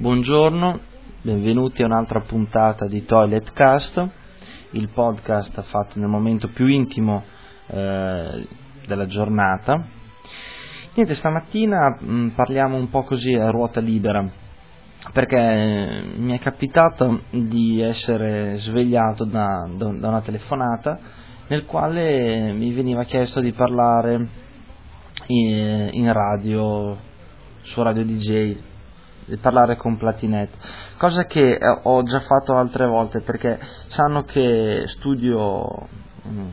Buongiorno, benvenuti a un'altra puntata di Toilet Cast, il podcast fatto nel momento più intimo eh, della giornata. Niente, stamattina mh, mm, parliamo un po' così a ruota libera, perché mi è capitato di essere svegliato da, da, una telefonata nel quale mi veniva chiesto di parlare in, in radio, su Radio DJ, di parlare con Platinet, cosa che eh, ho già fatto altre volte perché sanno che studio mm,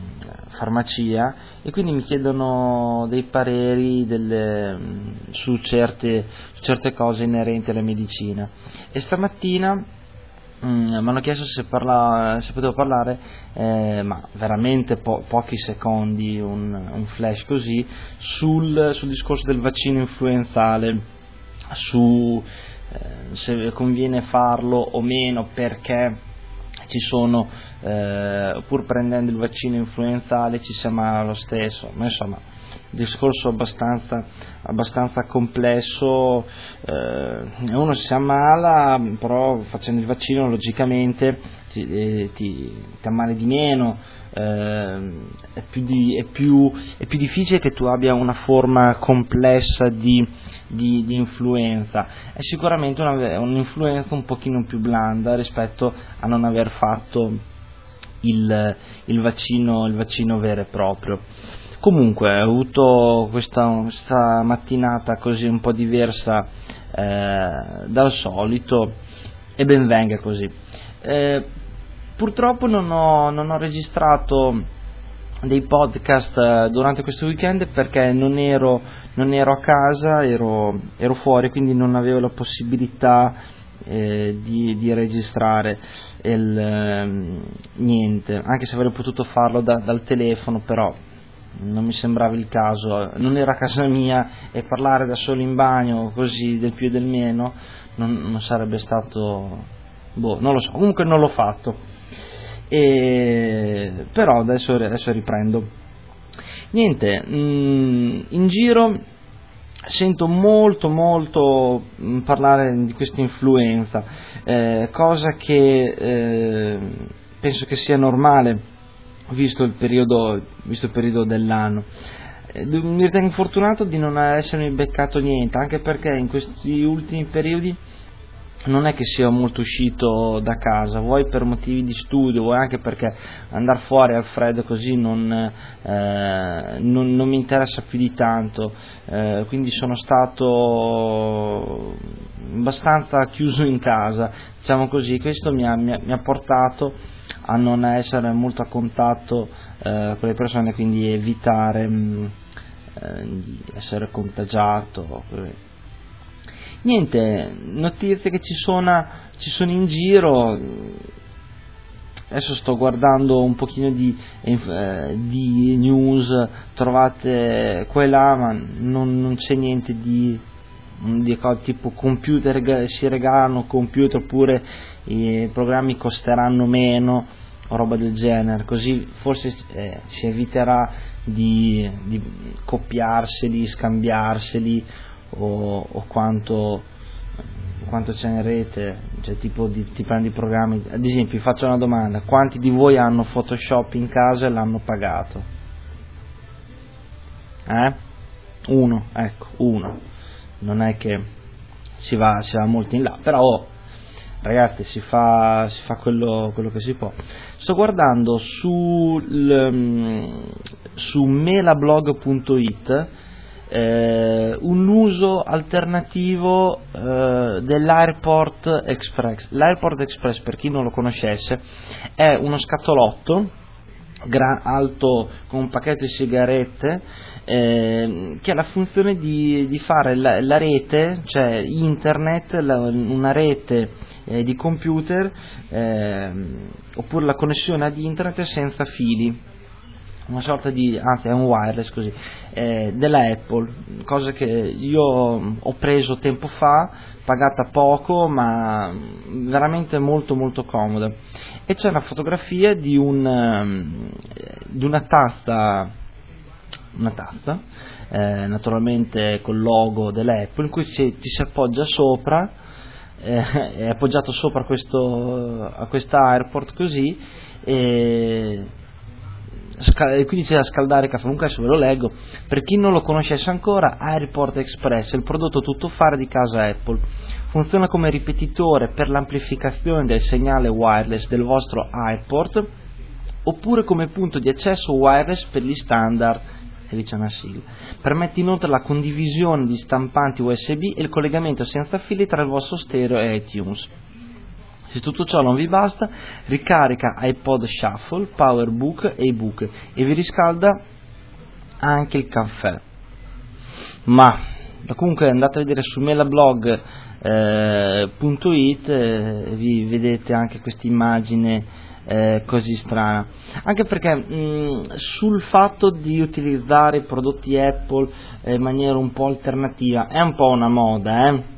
farmacia e quindi mi chiedono dei pareri delle, mh, su, certe, certe cose inerenti alla medicina. E stamattina Mm, mi hanno chiesto se, parla, se, potevo parlare, eh, ma veramente po- pochi secondi, un, un flash così, sul, sul, discorso del vaccino influenzale, su eh, se conviene farlo o meno, perché ci sono, eh, pur prendendo il vaccino influenzale ci si lo stesso, ma insomma discorso abbastanza, abbastanza complesso, eh, uno si ammala, però facendo il vaccino logicamente ti, eh, ti, ti ammali di meno, eh, è, più di, è, più, è, più difficile che tu abbia una forma complessa di, di, di influenza, è sicuramente una, un'influenza un pochino più blanda rispetto a non aver fatto il, il, vaccino, il vaccino vero e proprio. Comunque ho avuto questa, questa mattinata così un po' diversa eh, dal solito e ben venga così. Eh, purtroppo non ho, non ho, registrato dei podcast eh, durante questo weekend perché non ero, non ero a casa, ero, ero, fuori, quindi non avevo la possibilità eh, di, di, registrare il, eh, niente, anche se avrei potuto farlo da, dal telefono, però non mi sembrava il caso, non era casa mia e parlare da solo in bagno così del più e del meno non, non sarebbe stato, boh, non lo so, comunque non l'ho fatto, e, però adesso, adesso riprendo. Niente, mm, in giro sento molto molto mm, parlare di questa influenza, eh, cosa che eh, penso che sia normale visto il periodo, visto il periodo dell'anno. Eh, mi ritengo fortunato di non essermi beccato niente, anche perché in questi ultimi periodi non è che sia molto uscito da casa, vuoi per motivi di studio, vuoi anche perché andare fuori al freddo così non, eh, non, non mi interessa più di tanto, eh, quindi sono stato abbastanza chiuso in casa, diciamo così, questo mi ha, mi ha, mi ha portato a non essere molto a contatto eh, con le persone, quindi evitare mh, mm, eh, di essere contagiato. Niente, notizie che ci sono, ci sono in giro, adesso sto guardando un pochino di, eh, di news, trovate qua e là, ma non, non c'è niente di, tipo computer si regalano computer oppure i programmi costeranno meno o roba del genere, così forse eh, si eviterà di, di, copiarseli, scambiarseli o, o quanto, quanto, c'è in rete, cioè tipo di, ti prendi programmi, ad esempio vi faccio una domanda, quanti di voi hanno Photoshop in casa e l'hanno pagato? Eh? Uno, ecco, uno, non è che si va, si va molto in là, però oh, ragazzi si fa, si fa quello, quello, che si può. Sto guardando sul, um, su melablog.it eh, un uso alternativo eh, dell'Airport Express. l'Airport Express per chi non lo conoscesse è uno scatolotto Gra- alto con un pacchetto di sigarette eh, che ha la funzione di, di fare la, la, rete, cioè internet, la, una rete eh, di computer eh, oppure la connessione ad internet senza fili una sorta di, anzi è un wireless così, eh, della Apple, cosa che io ho preso tempo fa, pagata poco ma veramente molto molto comoda. E c'è una fotografia di, un, um, di una tazza, una tazza eh, naturalmente col logo dell'Apple in cui ci, ci si appoggia sopra eh, è appoggiato sopra questo, a questa airport così e quindi c'è da scaldare il caffè, comunque adesso ve lo leggo, per chi non lo conoscesse ancora, AirPort Express è il prodotto tuttofare di casa Apple, funziona come ripetitore per l'amplificazione del segnale wireless del vostro AirPort oppure come punto di accesso wireless per gli standard e dice una sigla. Permette inoltre la condivisione di stampanti USB e il collegamento senza fili tra il vostro stereo e iTunes. Se tutto ciò non vi basta, ricarica iPod Shuffle, PowerBook e ebook e vi riscalda anche il caffè. Ma comunque andate a vedere su melablog.it eh, vi vedete anche questa immagine eh, così strana. Anche perché mh, sul fatto di utilizzare prodotti Apple eh, in maniera un po' alternativa è un po' una moda, eh?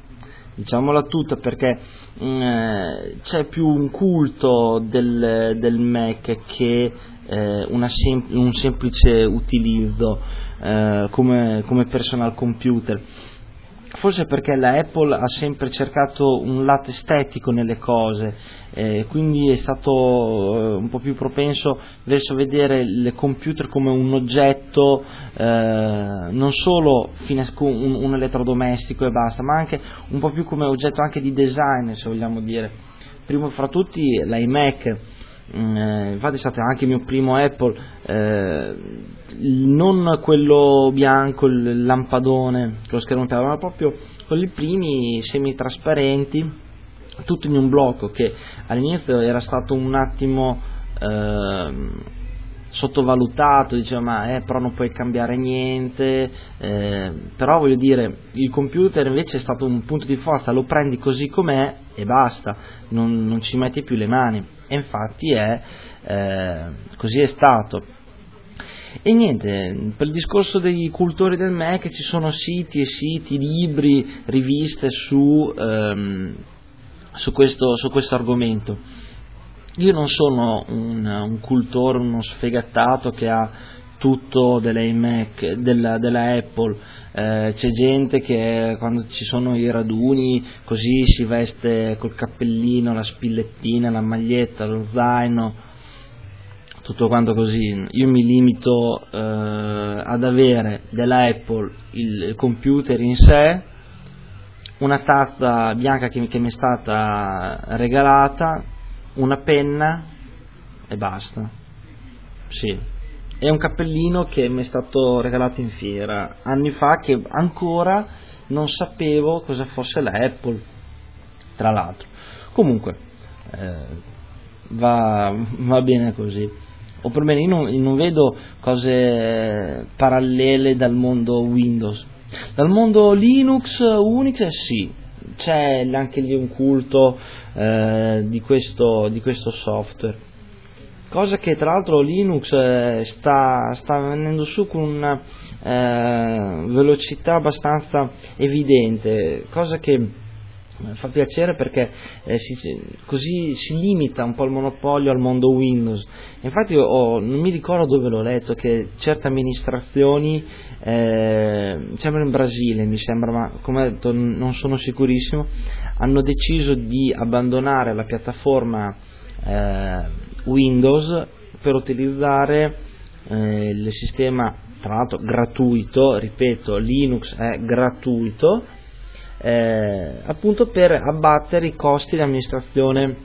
Diciamola tutta perché mh, eh, c'è più un culto del, del Mac che eh, sem- un semplice utilizzo eh, come, come personal computer forse perché la Apple ha sempre cercato un lato estetico nelle cose, eh, quindi è stato eh, un po' più propenso verso vedere il computer come un oggetto, eh, non solo un, un, elettrodomestico e basta, ma anche un po' più come oggetto anche di design, se vogliamo dire. Primo fra tutti l'iMac infatti è stato anche il mio primo Apple, eh, non quello bianco, il lampadone lo schermo interno, ma proprio quelli primi semi-trasparenti, tutto in un blocco che all'inizio era stato un attimo eh, sottovalutato, diceva ma eh, però non puoi cambiare niente, eh, però voglio dire il computer invece è stato un punto di forza, lo prendi così com'è e basta, non, non ci metti più le mani e infatti è, eh, così è stato. E niente, per il discorso dei cultori del Mac ci sono siti e siti, libri, riviste su, ehm, su, questo, su questo, argomento. Io non sono un, un, cultore, uno sfegattato che ha tutto dell'iMac, della, della Apple, eh, c'è gente che quando ci sono i raduni così si veste col cappellino, la spillettina, la maglietta, lo zaino, tutto quanto così. Io mi limito eh, ad avere della Apple il computer in sé, una tazza bianca che, che mi è stata regalata, una penna e basta. Sì è un cappellino che mi è stato regalato in fiera anni fa che ancora non sapevo cosa fosse la Apple, tra l'altro. Comunque, eh, va, va, bene così. O perlomeno io non, non, vedo cose parallele dal mondo Windows. Dal mondo Linux, Unix, sì, c'è anche lì un culto eh, di, questo, di questo software. Cosa che tra l'altro Linux eh, sta, sta, venendo su con una eh, velocità abbastanza evidente, cosa che fa piacere perché eh, si, così si limita un po' il monopolio al mondo Windows. Infatti ho, non mi ricordo dove l'ho letto che certe amministrazioni, eh, sembra in Brasile mi sembra, ma come detto non sono sicurissimo, hanno deciso di abbandonare la piattaforma eh, Windows per utilizzare eh, il sistema tra l'altro gratuito, ripeto Linux è gratuito, eh, appunto per abbattere i costi di amministrazione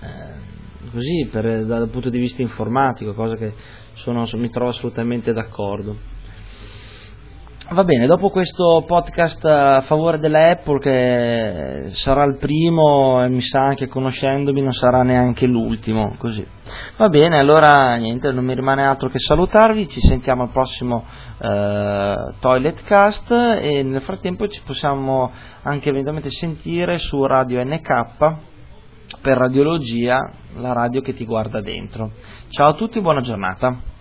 eh, così per, dal punto di vista informatico, cosa che sono, mi trovo assolutamente d'accordo. Va bene, dopo questo podcast a favore della Apple, che sarà il primo e mi sa anche conoscendomi non sarà neanche l'ultimo, così. Va bene, allora niente, non mi rimane altro che salutarvi, ci sentiamo al prossimo eh, Toilet Cast e nel frattempo ci possiamo anche eventualmente sentire su Radio NK per Radiologia, la radio che ti guarda dentro. Ciao a tutti, buona giornata.